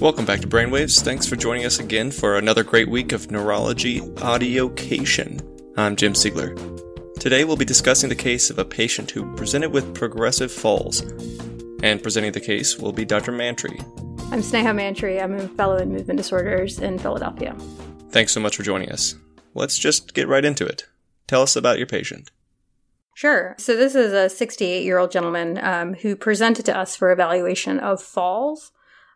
Welcome back to Brainwaves. Thanks for joining us again for another great week of neurology audiocation. I'm Jim Siegler. Today we'll be discussing the case of a patient who presented with progressive falls. And presenting the case will be Dr. Mantri. I'm Sneha Mantri. I'm a fellow in movement disorders in Philadelphia. Thanks so much for joining us. Let's just get right into it. Tell us about your patient. Sure. So, this is a 68 year old gentleman um, who presented to us for evaluation of falls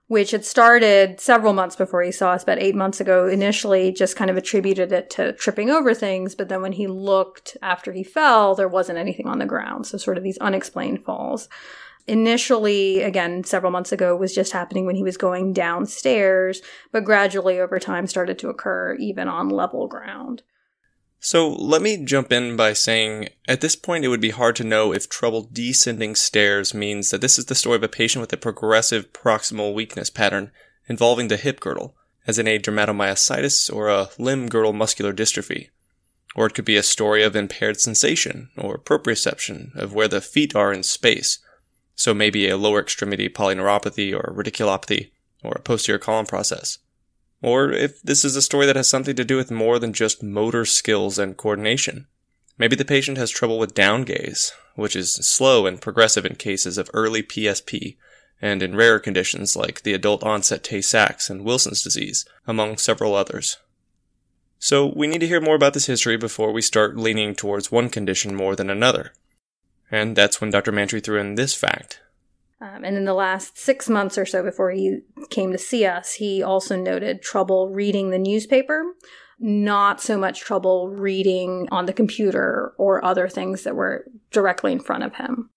which had started several months before he saw us, about eight months ago, initially just kind of attributed it to tripping over things. But then when he looked after he fell, there wasn't anything on the ground. So sort of these unexplained falls. Initially, again, several months ago, was just happening when he was going downstairs, but gradually over time started to occur even on level ground. So let me jump in by saying at this point it would be hard to know if trouble descending stairs means that this is the story of a patient with a progressive proximal weakness pattern involving the hip girdle, as in a dermatomyositis or a limb girdle muscular dystrophy. Or it could be a story of impaired sensation or proprioception of where the feet are in space. So maybe a lower extremity polyneuropathy or radiculopathy or a posterior column process or if this is a story that has something to do with more than just motor skills and coordination. Maybe the patient has trouble with down gaze, which is slow and progressive in cases of early PSP, and in rarer conditions like the adult onset Tay Sachs and Wilson's disease, among several others. So we need to hear more about this history before we start leaning towards one condition more than another. And that's when Dr. Mantri threw in this fact. Um, and in the last six months or so before he came to see us, he also noted trouble reading the newspaper, not so much trouble reading on the computer or other things that were directly in front of him.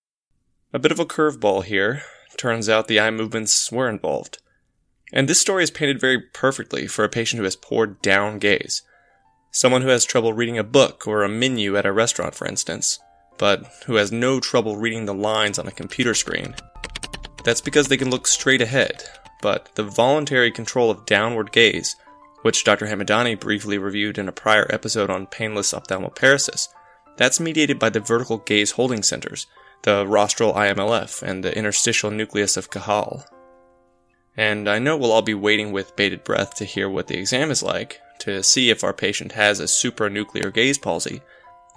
A bit of a curveball here. Turns out the eye movements were involved. And this story is painted very perfectly for a patient who has poor down gaze. Someone who has trouble reading a book or a menu at a restaurant, for instance, but who has no trouble reading the lines on a computer screen that's because they can look straight ahead, but the voluntary control of downward gaze, which Dr. Hamadani briefly reviewed in a prior episode on painless ophthalmoparesis, that's mediated by the vertical gaze holding centers, the rostral IMLF and the interstitial nucleus of Cajal. And I know we'll all be waiting with bated breath to hear what the exam is like, to see if our patient has a supranuclear gaze palsy,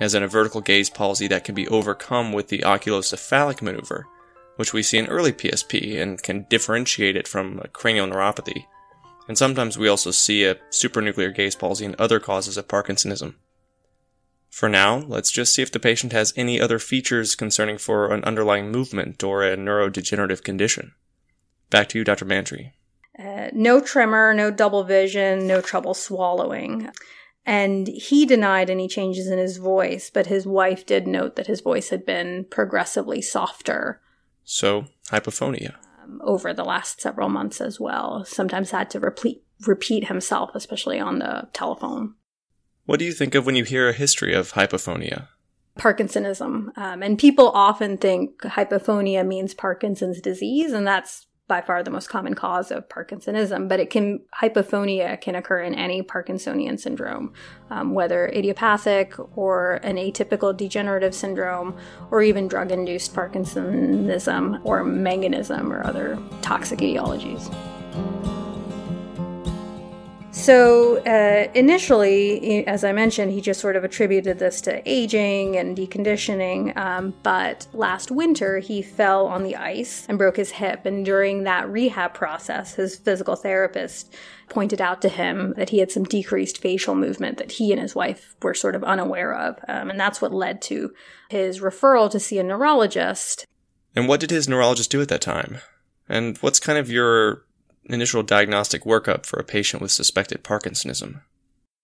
as in a vertical gaze palsy that can be overcome with the oculocephalic maneuver, which we see in early PSP and can differentiate it from cranial neuropathy. And sometimes we also see a supranuclear gaze palsy and other causes of Parkinsonism. For now, let's just see if the patient has any other features concerning for an underlying movement or a neurodegenerative condition. Back to you, Dr. Mantri. Uh, no tremor, no double vision, no trouble swallowing. And he denied any changes in his voice, but his wife did note that his voice had been progressively softer so, hypophonia. Um, over the last several months as well. Sometimes had to repeat, repeat himself, especially on the telephone. What do you think of when you hear a history of hypophonia? Parkinsonism. Um, and people often think hypophonia means Parkinson's disease, and that's by far the most common cause of Parkinsonism, but it can hypophonia can occur in any Parkinsonian syndrome, um, whether idiopathic or an atypical degenerative syndrome, or even drug-induced Parkinsonism or manganism or other toxic etiologies. So uh, initially, as I mentioned, he just sort of attributed this to aging and deconditioning. Um, but last winter, he fell on the ice and broke his hip. And during that rehab process, his physical therapist pointed out to him that he had some decreased facial movement that he and his wife were sort of unaware of. Um, and that's what led to his referral to see a neurologist. And what did his neurologist do at that time? And what's kind of your initial diagnostic workup for a patient with suspected Parkinsonism.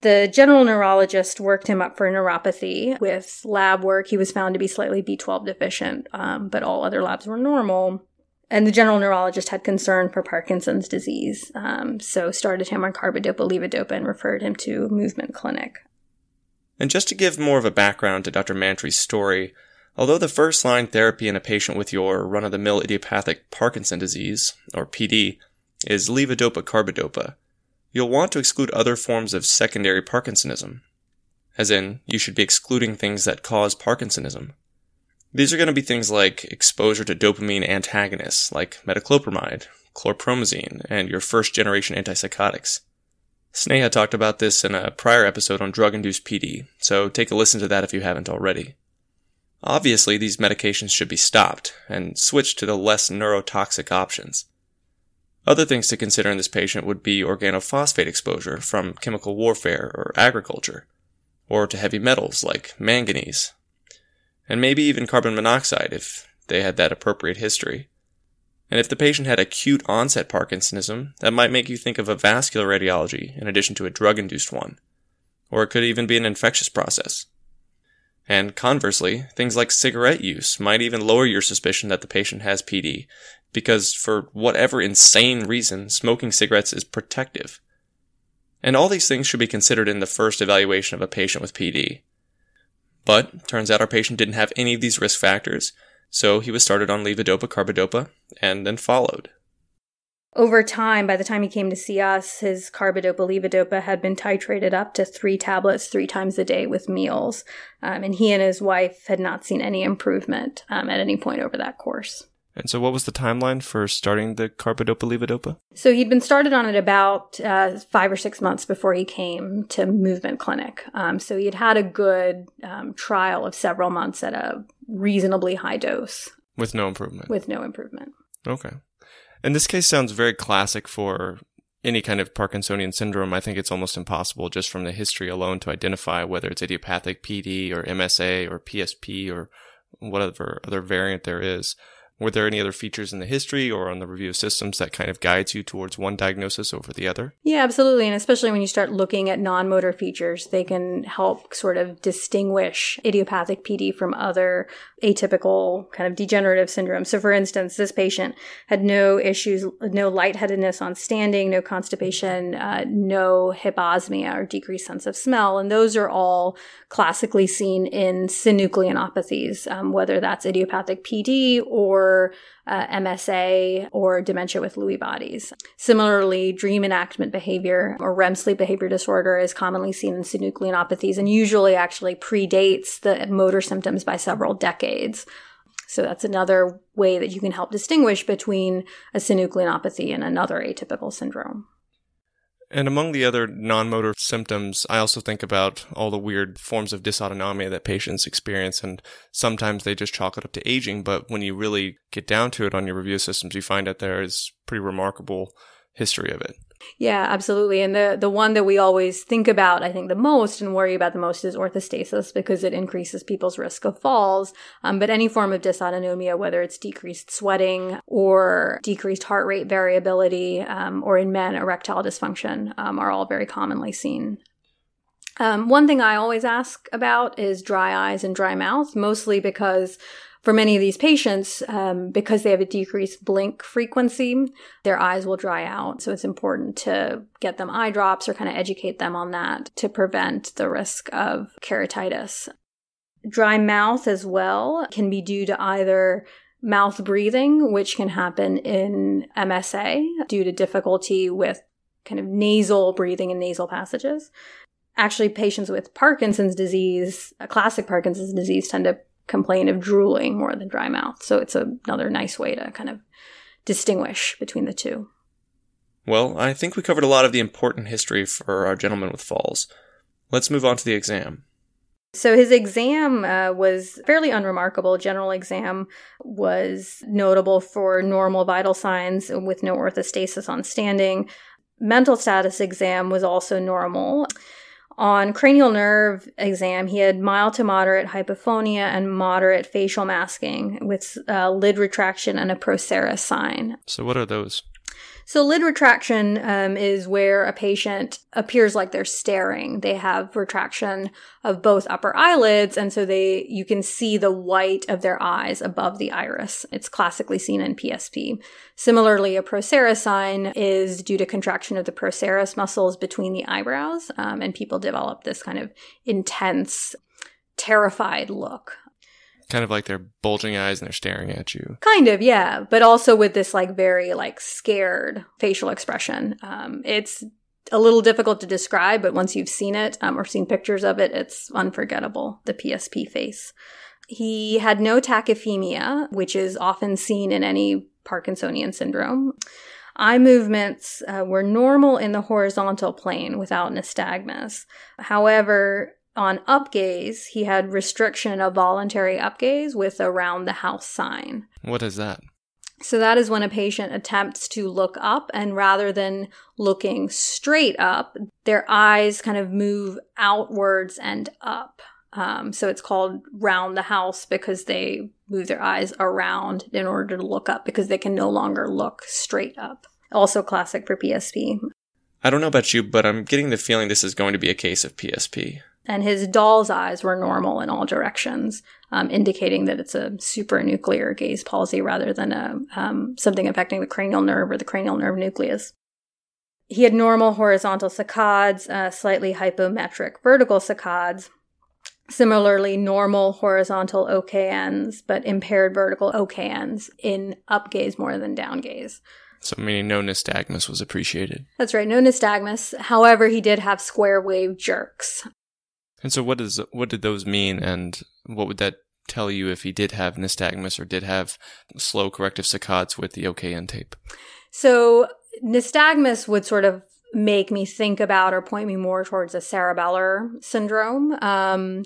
The general neurologist worked him up for neuropathy. With lab work, he was found to be slightly B12 deficient, um, but all other labs were normal. And the general neurologist had concern for Parkinson's disease, um, so started him on carbidopa levodopa and referred him to movement clinic. And just to give more of a background to Dr. Mantri's story, although the first line therapy in a patient with your run of the mill idiopathic Parkinson disease, or PD, is levodopa carbidopa, you'll want to exclude other forms of secondary Parkinsonism. As in, you should be excluding things that cause Parkinsonism. These are going to be things like exposure to dopamine antagonists like metoclopramide, chlorpromazine, and your first generation antipsychotics. Sneha talked about this in a prior episode on drug induced PD, so take a listen to that if you haven't already. Obviously, these medications should be stopped and switched to the less neurotoxic options. Other things to consider in this patient would be organophosphate exposure from chemical warfare or agriculture, or to heavy metals like manganese, and maybe even carbon monoxide if they had that appropriate history. And if the patient had acute onset Parkinsonism, that might make you think of a vascular radiology in addition to a drug induced one. Or it could even be an infectious process. And conversely, things like cigarette use might even lower your suspicion that the patient has PD, because for whatever insane reason, smoking cigarettes is protective. And all these things should be considered in the first evaluation of a patient with PD. But turns out our patient didn't have any of these risk factors, so he was started on levodopa carbidopa and then followed. Over time, by the time he came to see us, his carbidopa levodopa had been titrated up to three tablets three times a day with meals. Um, and he and his wife had not seen any improvement um, at any point over that course. And so, what was the timeline for starting the carbidopa levodopa? So, he'd been started on it about uh, five or six months before he came to Movement Clinic. Um, so, he'd had a good um, trial of several months at a reasonably high dose. With no improvement. With no improvement. Okay. And this case sounds very classic for any kind of Parkinsonian syndrome. I think it's almost impossible just from the history alone to identify whether it's idiopathic PD or MSA or PSP or whatever other variant there is. Were there any other features in the history or on the review of systems that kind of guides you towards one diagnosis over the other? Yeah, absolutely. And especially when you start looking at non motor features, they can help sort of distinguish idiopathic PD from other atypical kind of degenerative syndromes. So, for instance, this patient had no issues, no lightheadedness on standing, no constipation, uh, no hyposmia or decreased sense of smell. And those are all classically seen in synucleinopathies, um, whether that's idiopathic PD or uh, MSA or dementia with Lewy bodies. Similarly, dream enactment behavior or REM sleep behavior disorder is commonly seen in synucleinopathies and usually actually predates the motor symptoms by several decades. So that's another way that you can help distinguish between a synucleinopathy and another atypical syndrome. And among the other non motor symptoms, I also think about all the weird forms of dysautonomia that patients experience. And sometimes they just chalk it up to aging. But when you really get down to it on your review systems, you find that there is pretty remarkable history of it. Yeah, absolutely. And the the one that we always think about, I think, the most and worry about the most is orthostasis because it increases people's risk of falls. Um, but any form of dysautonomia, whether it's decreased sweating or decreased heart rate variability, um, or in men erectile dysfunction, um, are all very commonly seen. Um, one thing I always ask about is dry eyes and dry mouth, mostly because for many of these patients, um, because they have a decreased blink frequency, their eyes will dry out. So it's important to get them eye drops or kind of educate them on that to prevent the risk of keratitis. Dry mouth as well can be due to either mouth breathing, which can happen in MSA due to difficulty with kind of nasal breathing and nasal passages. Actually, patients with Parkinson's disease, classic Parkinson's disease, tend to complain of drooling more than dry mouth. So it's another nice way to kind of distinguish between the two. Well, I think we covered a lot of the important history for our gentleman with falls. Let's move on to the exam. So his exam uh, was fairly unremarkable. General exam was notable for normal vital signs with no orthostasis on standing. Mental status exam was also normal. On cranial nerve exam, he had mild to moderate hypophonia and moderate facial masking with uh, lid retraction and a Procerus sign. So, what are those? So lid retraction um, is where a patient appears like they're staring. They have retraction of both upper eyelids, and so they you can see the white of their eyes above the iris. It's classically seen in PSP. Similarly, a Procerus sign is due to contraction of the procerus muscles between the eyebrows, um, and people develop this kind of intense, terrified look kind of like they're bulging eyes and they're staring at you. Kind of, yeah. But also with this like very like scared facial expression. Um, it's a little difficult to describe, but once you've seen it um, or seen pictures of it, it's unforgettable. The PSP face. He had no tachyphemia, which is often seen in any Parkinsonian syndrome. Eye movements uh, were normal in the horizontal plane without nystagmus. However, on upgaze, he had restriction of voluntary upgaze with a round the house sign. What is that? So that is when a patient attempts to look up and rather than looking straight up, their eyes kind of move outwards and up. Um, so it's called round the house because they move their eyes around in order to look up because they can no longer look straight up. Also classic for PSP. I don't know about you, but I'm getting the feeling this is going to be a case of PSP. And his doll's eyes were normal in all directions, um, indicating that it's a supranuclear gaze palsy rather than a um, something affecting the cranial nerve or the cranial nerve nucleus. He had normal horizontal saccades, uh, slightly hypometric vertical saccades, Similarly, normal horizontal OKNs, but impaired vertical OKNs in up gaze more than down gaze. So, meaning no nystagmus was appreciated. That's right, no nystagmus. However, he did have square wave jerks. And so, what does what did those mean, and what would that tell you if he did have nystagmus or did have slow corrective saccades with the OKN tape? So, nystagmus would sort of make me think about or point me more towards a cerebellar syndrome. Um,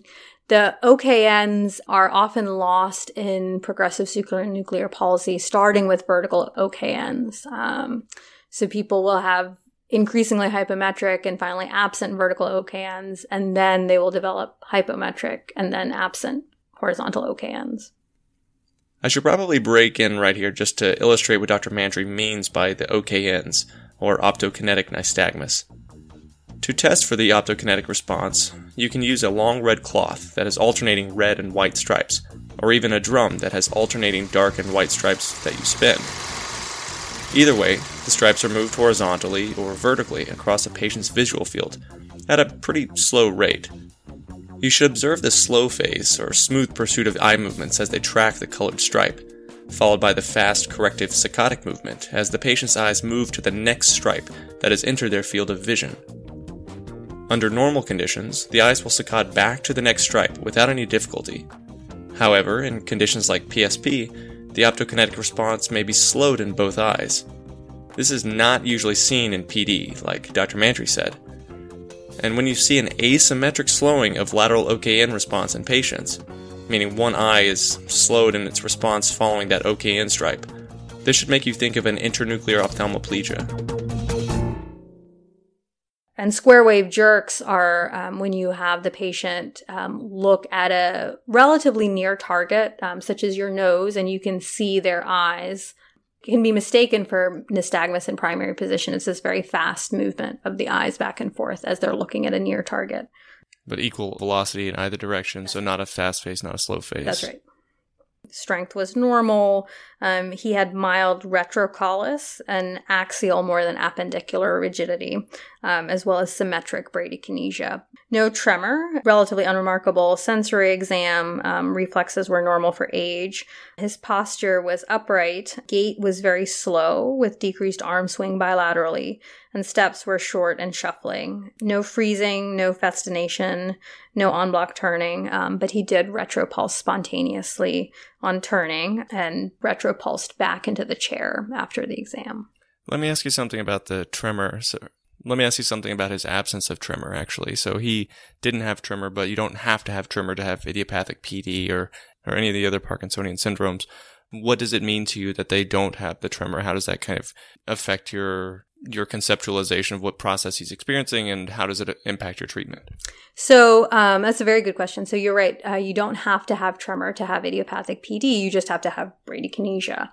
the OKNs are often lost in progressive supranuclear palsy, starting with vertical OKNs. Um, so people will have increasingly hypometric and finally absent vertical OKNs, and then they will develop hypometric and then absent horizontal OKNs. I should probably break in right here just to illustrate what Dr. Mantri means by the OKNs or optokinetic nystagmus. To test for the optokinetic response, you can use a long red cloth that has alternating red and white stripes, or even a drum that has alternating dark and white stripes that you spin. Either way, the stripes are moved horizontally or vertically across a patient's visual field at a pretty slow rate. You should observe the slow phase or smooth pursuit of eye movements as they track the colored stripe followed by the fast corrective saccadic movement as the patient's eyes move to the next stripe that has entered their field of vision. Under normal conditions, the eyes will saccade back to the next stripe without any difficulty. However, in conditions like PSP, the optokinetic response may be slowed in both eyes. This is not usually seen in PD, like Dr. Mantri said. And when you see an asymmetric slowing of lateral OKN response in patients, meaning one eye is slowed in its response following that OKN stripe. This should make you think of an internuclear ophthalmoplegia. And square wave jerks are um, when you have the patient um, look at a relatively near target, um, such as your nose, and you can see their eyes. It can be mistaken for nystagmus in primary position. It's this very fast movement of the eyes back and forth as they're looking at a near target but equal velocity in either direction. So not a fast phase, not a slow phase. That's right. Strength was normal. Um, he had mild retrocollis and axial more than appendicular rigidity, um, as well as symmetric bradykinesia. No tremor, relatively unremarkable. Sensory exam, um, reflexes were normal for age. His posture was upright. Gait was very slow with decreased arm swing bilaterally, and steps were short and shuffling. No freezing, no festination, no en bloc turning, um, but he did retropulse spontaneously on turning and retropulsed back into the chair after the exam. Let me ask you something about the tremor. So let me ask you something about his absence of tremor, actually. So he didn't have tremor, but you don't have to have tremor to have idiopathic PD or, or any of the other Parkinsonian syndromes. What does it mean to you that they don't have the tremor? How does that kind of affect your your conceptualization of what process he's experiencing and how does it impact your treatment? So um, that's a very good question. So you're right. Uh, you don't have to have tremor to have idiopathic PD. You just have to have bradykinesia.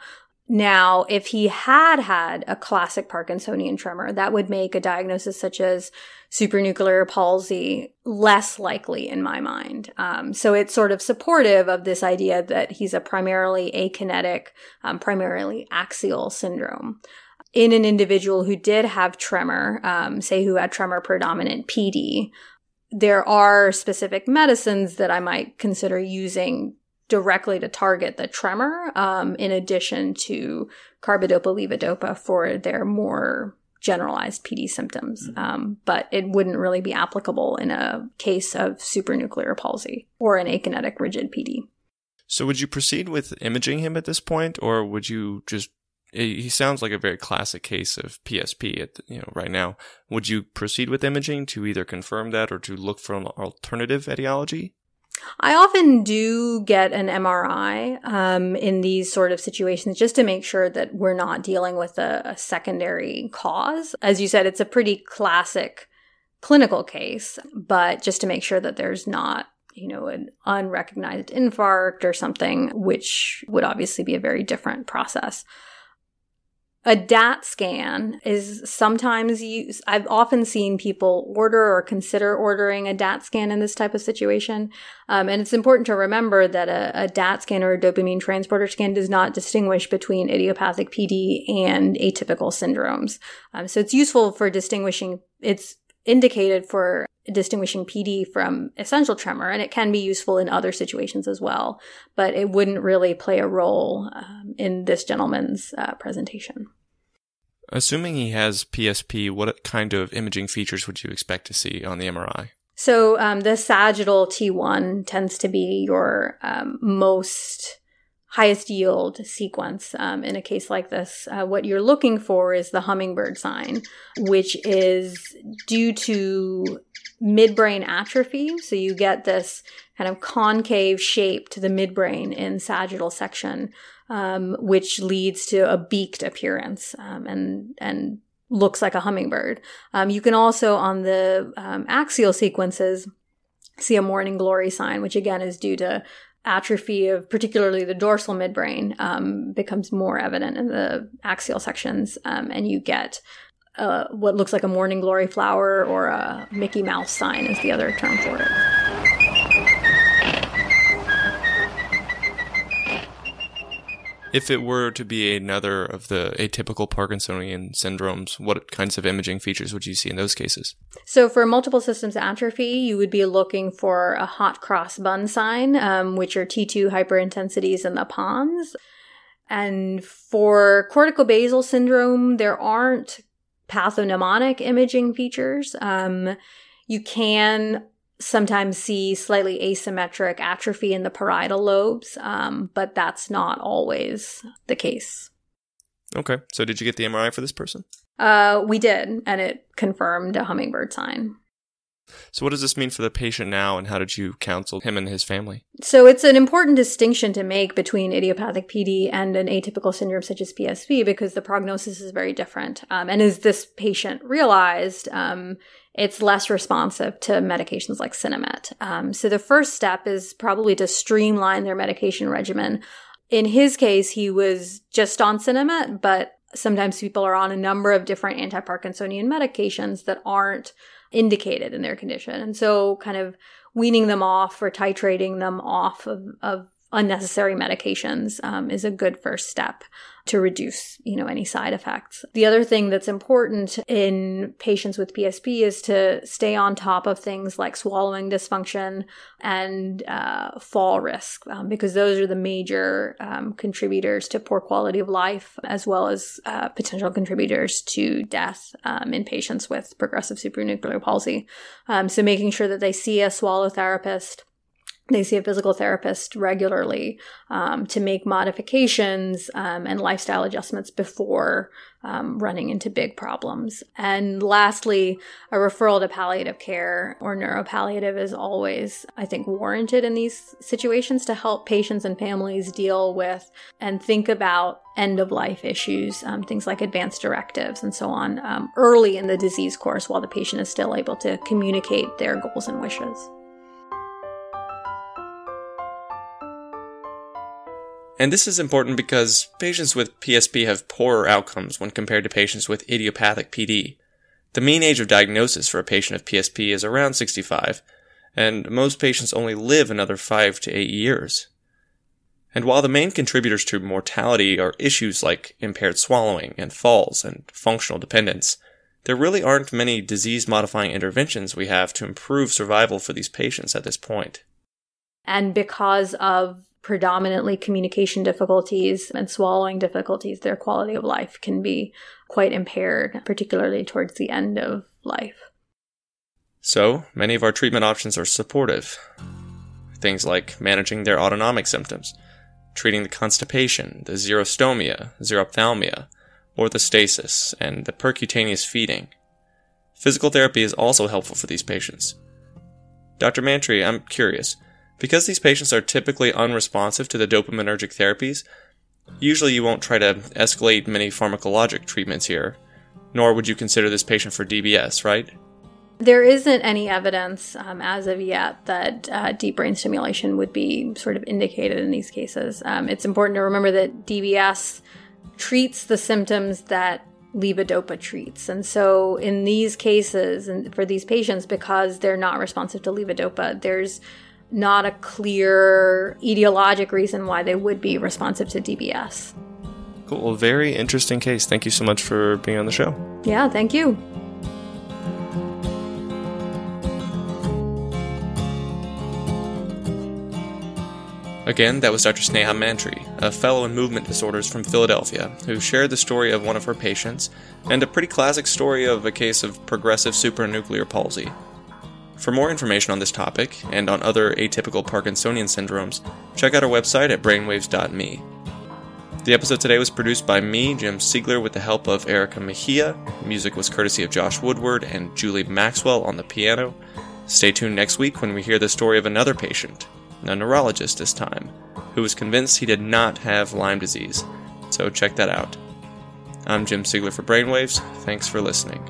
Now, if he had had a classic Parkinsonian tremor, that would make a diagnosis such as supranuclear palsy less likely in my mind. Um, so it's sort of supportive of this idea that he's a primarily akinetic, um, primarily axial syndrome. In an individual who did have tremor, um, say who had tremor predominant PD, there are specific medicines that I might consider using directly to target the tremor, um, in addition to carbidopa levodopa for their more generalized PD symptoms. Mm-hmm. Um, but it wouldn't really be applicable in a case of supranuclear palsy or an akinetic rigid PD. So would you proceed with imaging him at this point, or would you just he sounds like a very classic case of PSP at the, you know right now. Would you proceed with imaging to either confirm that or to look for an alternative etiology? I often do get an MRI um, in these sort of situations just to make sure that we're not dealing with a, a secondary cause. As you said, it's a pretty classic clinical case, but just to make sure that there's not you know, an unrecognized infarct or something, which would obviously be a very different process. A DAT scan is sometimes used. I've often seen people order or consider ordering a DAT scan in this type of situation. Um, and it's important to remember that a, a, DAT scan or a dopamine transporter scan does not distinguish between idiopathic PD and atypical syndromes. Um, so it's useful for distinguishing, it's indicated for distinguishing PD from essential tremor, and it can be useful in other situations as well, but it wouldn't really play a role um, in this gentleman's uh, presentation. Assuming he has PSP, what kind of imaging features would you expect to see on the MRI? So um, the sagittal T1 tends to be your um, most highest yield sequence um, in a case like this. Uh, what you're looking for is the hummingbird sign, which is due to midbrain atrophy. So you get this kind of concave shape to the midbrain in sagittal section um, which leads to a beaked appearance um, and and looks like a hummingbird. Um, you can also on the um, axial sequences see a morning glory sign, which again is due to atrophy of particularly the dorsal midbrain um, becomes more evident in the axial sections, um, and you get. Uh, what looks like a morning glory flower or a Mickey Mouse sign is the other term for it. If it were to be another of the atypical Parkinsonian syndromes, what kinds of imaging features would you see in those cases? So, for multiple systems atrophy, you would be looking for a hot cross bun sign, um, which are T2 hyperintensities in the pons. And for cortical basal syndrome, there aren't pathognomonic imaging features. Um, you can sometimes see slightly asymmetric atrophy in the parietal lobes, um, but that's not always the case. Okay. So, did you get the MRI for this person? Uh, we did, and it confirmed a hummingbird sign. So, what does this mean for the patient now, and how did you counsel him and his family? So, it's an important distinction to make between idiopathic PD and an atypical syndrome such as PSP because the prognosis is very different. Um, and as this patient realized, um, it's less responsive to medications like Sinemet. Um, so, the first step is probably to streamline their medication regimen. In his case, he was just on Sinemet, but sometimes people are on a number of different anti Parkinsonian medications that aren't indicated in their condition. And so kind of weaning them off or titrating them off of, of unnecessary medications um, is a good first step to reduce you know any side effects. The other thing that's important in patients with psp is to stay on top of things like swallowing dysfunction and uh, fall risk um, because those are the major um, contributors to poor quality of life as well as uh, potential contributors to death um, in patients with progressive supranuclear palsy. Um, so making sure that they see a swallow therapist they see a physical therapist regularly um, to make modifications um, and lifestyle adjustments before um, running into big problems. And lastly, a referral to palliative care or neuropalliative is always, I think, warranted in these situations to help patients and families deal with and think about end of life issues, um, things like advanced directives and so on, um, early in the disease course while the patient is still able to communicate their goals and wishes. And this is important because patients with PSP have poorer outcomes when compared to patients with idiopathic PD. The mean age of diagnosis for a patient of PSP is around 65, and most patients only live another 5 to 8 years. And while the main contributors to mortality are issues like impaired swallowing and falls and functional dependence, there really aren't many disease modifying interventions we have to improve survival for these patients at this point. And because of predominantly communication difficulties and swallowing difficulties, their quality of life can be quite impaired, particularly towards the end of life. So, many of our treatment options are supportive. Things like managing their autonomic symptoms, treating the constipation, the xerostomia, xerophthalmia, orthostasis, and the percutaneous feeding. Physical therapy is also helpful for these patients. Dr. Mantri, I'm curious. Because these patients are typically unresponsive to the dopaminergic therapies, usually you won't try to escalate many pharmacologic treatments here, nor would you consider this patient for DBS, right? There isn't any evidence um, as of yet that uh, deep brain stimulation would be sort of indicated in these cases. Um, it's important to remember that DBS treats the symptoms that levodopa treats. And so in these cases, and for these patients, because they're not responsive to levodopa, there's not a clear etiologic reason why they would be responsive to DBS. Cool. Well, very interesting case. Thank you so much for being on the show. Yeah, thank you. Again, that was Dr. Sneha Mantri, a fellow in movement disorders from Philadelphia, who shared the story of one of her patients and a pretty classic story of a case of progressive supranuclear palsy. For more information on this topic and on other atypical Parkinsonian syndromes, check out our website at brainwaves.me. The episode today was produced by me, Jim Siegler, with the help of Erica Mejia. Music was courtesy of Josh Woodward and Julie Maxwell on the piano. Stay tuned next week when we hear the story of another patient a neurologist this time, who was convinced he did not have Lyme disease. So check that out. I'm Jim Siegler for Brainwaves. Thanks for listening.